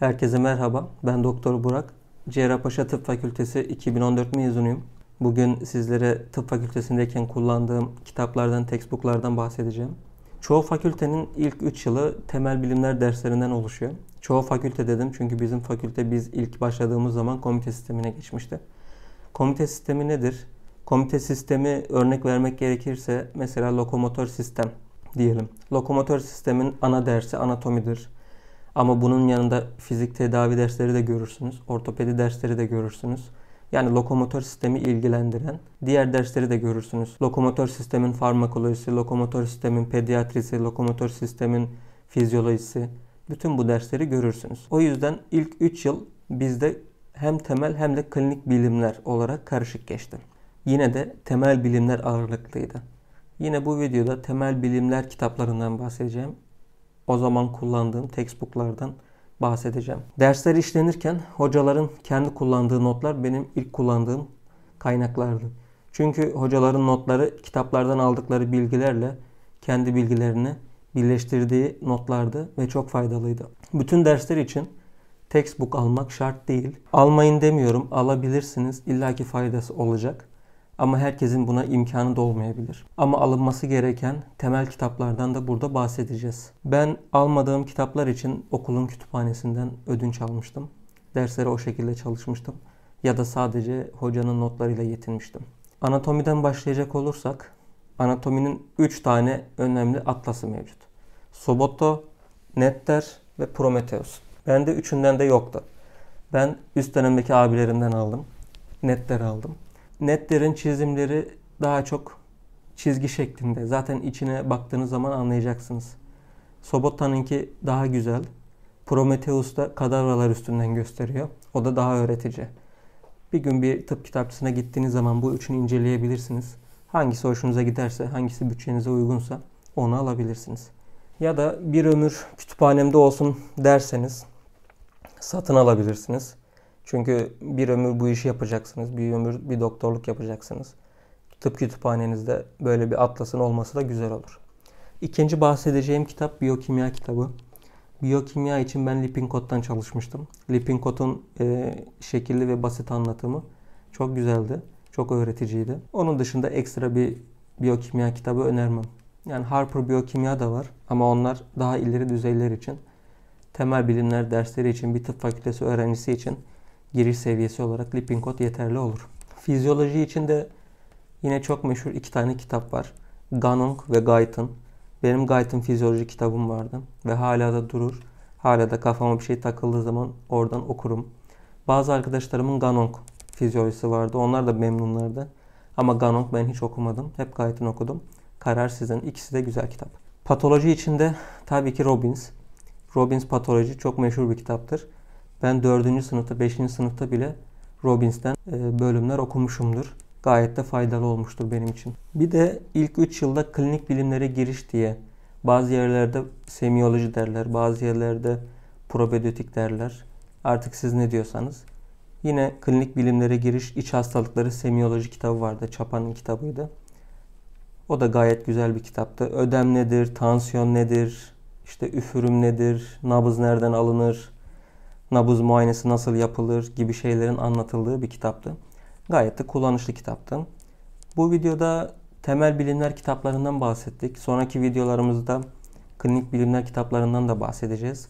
Herkese merhaba. Ben Doktor Burak. Cerrahpaşa Tıp Fakültesi 2014 mezunuyum. Bugün sizlere tıp fakültesindeyken kullandığım kitaplardan, textbooklardan bahsedeceğim. Çoğu fakültenin ilk 3 yılı temel bilimler derslerinden oluşuyor. Çoğu fakülte dedim çünkü bizim fakülte biz ilk başladığımız zaman komite sistemine geçmişti. Komite sistemi nedir? Komite sistemi örnek vermek gerekirse mesela lokomotor sistem diyelim. Lokomotor sistemin ana dersi anatomidir. Ama bunun yanında fizik tedavi dersleri de görürsünüz. Ortopedi dersleri de görürsünüz. Yani lokomotor sistemi ilgilendiren diğer dersleri de görürsünüz. Lokomotor sistemin farmakolojisi, lokomotor sistemin pediatrisi, lokomotor sistemin fizyolojisi. Bütün bu dersleri görürsünüz. O yüzden ilk 3 yıl bizde hem temel hem de klinik bilimler olarak karışık geçti. Yine de temel bilimler ağırlıklıydı. Yine bu videoda temel bilimler kitaplarından bahsedeceğim. O zaman kullandığım textbooklardan bahsedeceğim. Dersler işlenirken hocaların kendi kullandığı notlar benim ilk kullandığım kaynaklardı. Çünkü hocaların notları kitaplardan aldıkları bilgilerle kendi bilgilerini birleştirdiği notlardı ve çok faydalıydı. Bütün dersler için textbook almak şart değil. Almayın demiyorum, alabilirsiniz. İlla ki faydası olacak. Ama herkesin buna imkanı da olmayabilir. Ama alınması gereken temel kitaplardan da burada bahsedeceğiz. Ben almadığım kitaplar için okulun kütüphanesinden ödünç almıştım. Derslere o şekilde çalışmıştım. Ya da sadece hocanın notlarıyla yetinmiştim. Anatomiden başlayacak olursak, anatominin 3 tane önemli atlası mevcut. Soboto, Netter ve Prometheus. Bende üçünden de yoktu. Ben üst dönemdeki abilerimden aldım. Netter aldım. Netlerin çizimleri daha çok çizgi şeklinde. Zaten içine baktığınız zaman anlayacaksınız. Sobota'nınki daha güzel. Prometheus da kadavralar üstünden gösteriyor. O da daha öğretici. Bir gün bir tıp kitapçısına gittiğiniz zaman bu üçünü inceleyebilirsiniz. Hangisi hoşunuza giderse, hangisi bütçenize uygunsa onu alabilirsiniz. Ya da bir ömür kütüphanemde olsun derseniz satın alabilirsiniz. Çünkü bir ömür bu işi yapacaksınız. Bir ömür bir doktorluk yapacaksınız. Tıp kütüphanenizde böyle bir atlasın olması da güzel olur. İkinci bahsedeceğim kitap biyokimya kitabı. Biyokimya için ben Lippincotte'dan çalışmıştım. Lippincotte'un e, şekilli ve basit anlatımı çok güzeldi. Çok öğreticiydi. Onun dışında ekstra bir biyokimya kitabı önermem. Yani Harper Biyokimya da var ama onlar daha ileri düzeyler için temel bilimler dersleri için bir tıp fakültesi öğrencisi için giriş seviyesi olarak Lippincott yeterli olur. Fizyoloji için de yine çok meşhur iki tane kitap var. Ganong ve Guyton. Benim Guyton fizyoloji kitabım vardı ve hala da durur. Hala da kafama bir şey takıldığı zaman oradan okurum. Bazı arkadaşlarımın Ganong fizyolojisi vardı. Onlar da memnunlardı. Ama Ganong ben hiç okumadım. Hep Guyton okudum. Karar sizin. İkisi de güzel kitap. Patoloji içinde tabii ki Robbins. Robbins Patoloji çok meşhur bir kitaptır. Ben 4. sınıfta, 5. sınıfta bile Robbins'ten e, bölümler okumuşumdur. Gayet de faydalı olmuştur benim için. Bir de ilk 3 yılda klinik bilimlere giriş diye bazı yerlerde semiyoloji derler, bazı yerlerde propedotik derler. Artık siz ne diyorsanız. Yine klinik bilimlere giriş iç hastalıkları semiyoloji kitabı vardı. Çapa'nın kitabıydı. O da gayet güzel bir kitaptı. Ödem nedir, tansiyon nedir, işte üfürüm nedir, nabız nereden alınır, nabız muayenesi nasıl yapılır gibi şeylerin anlatıldığı bir kitaptı. Gayet de kullanışlı kitaptı. Bu videoda temel bilimler kitaplarından bahsettik. Sonraki videolarımızda klinik bilimler kitaplarından da bahsedeceğiz.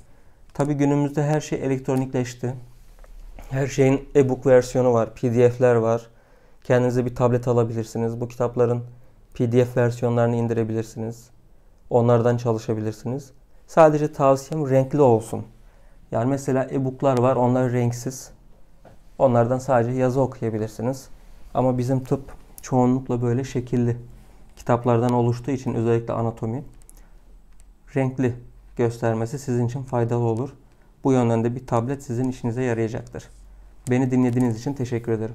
Tabi günümüzde her şey elektronikleşti. Her şeyin e-book versiyonu var, pdf'ler var. Kendinize bir tablet alabilirsiniz. Bu kitapların pdf versiyonlarını indirebilirsiniz. Onlardan çalışabilirsiniz. Sadece tavsiyem renkli olsun. Yani mesela e-booklar var. Onlar renksiz. Onlardan sadece yazı okuyabilirsiniz. Ama bizim tıp çoğunlukla böyle şekilli kitaplardan oluştuğu için özellikle anatomi renkli göstermesi sizin için faydalı olur. Bu yönden de bir tablet sizin işinize yarayacaktır. Beni dinlediğiniz için teşekkür ederim.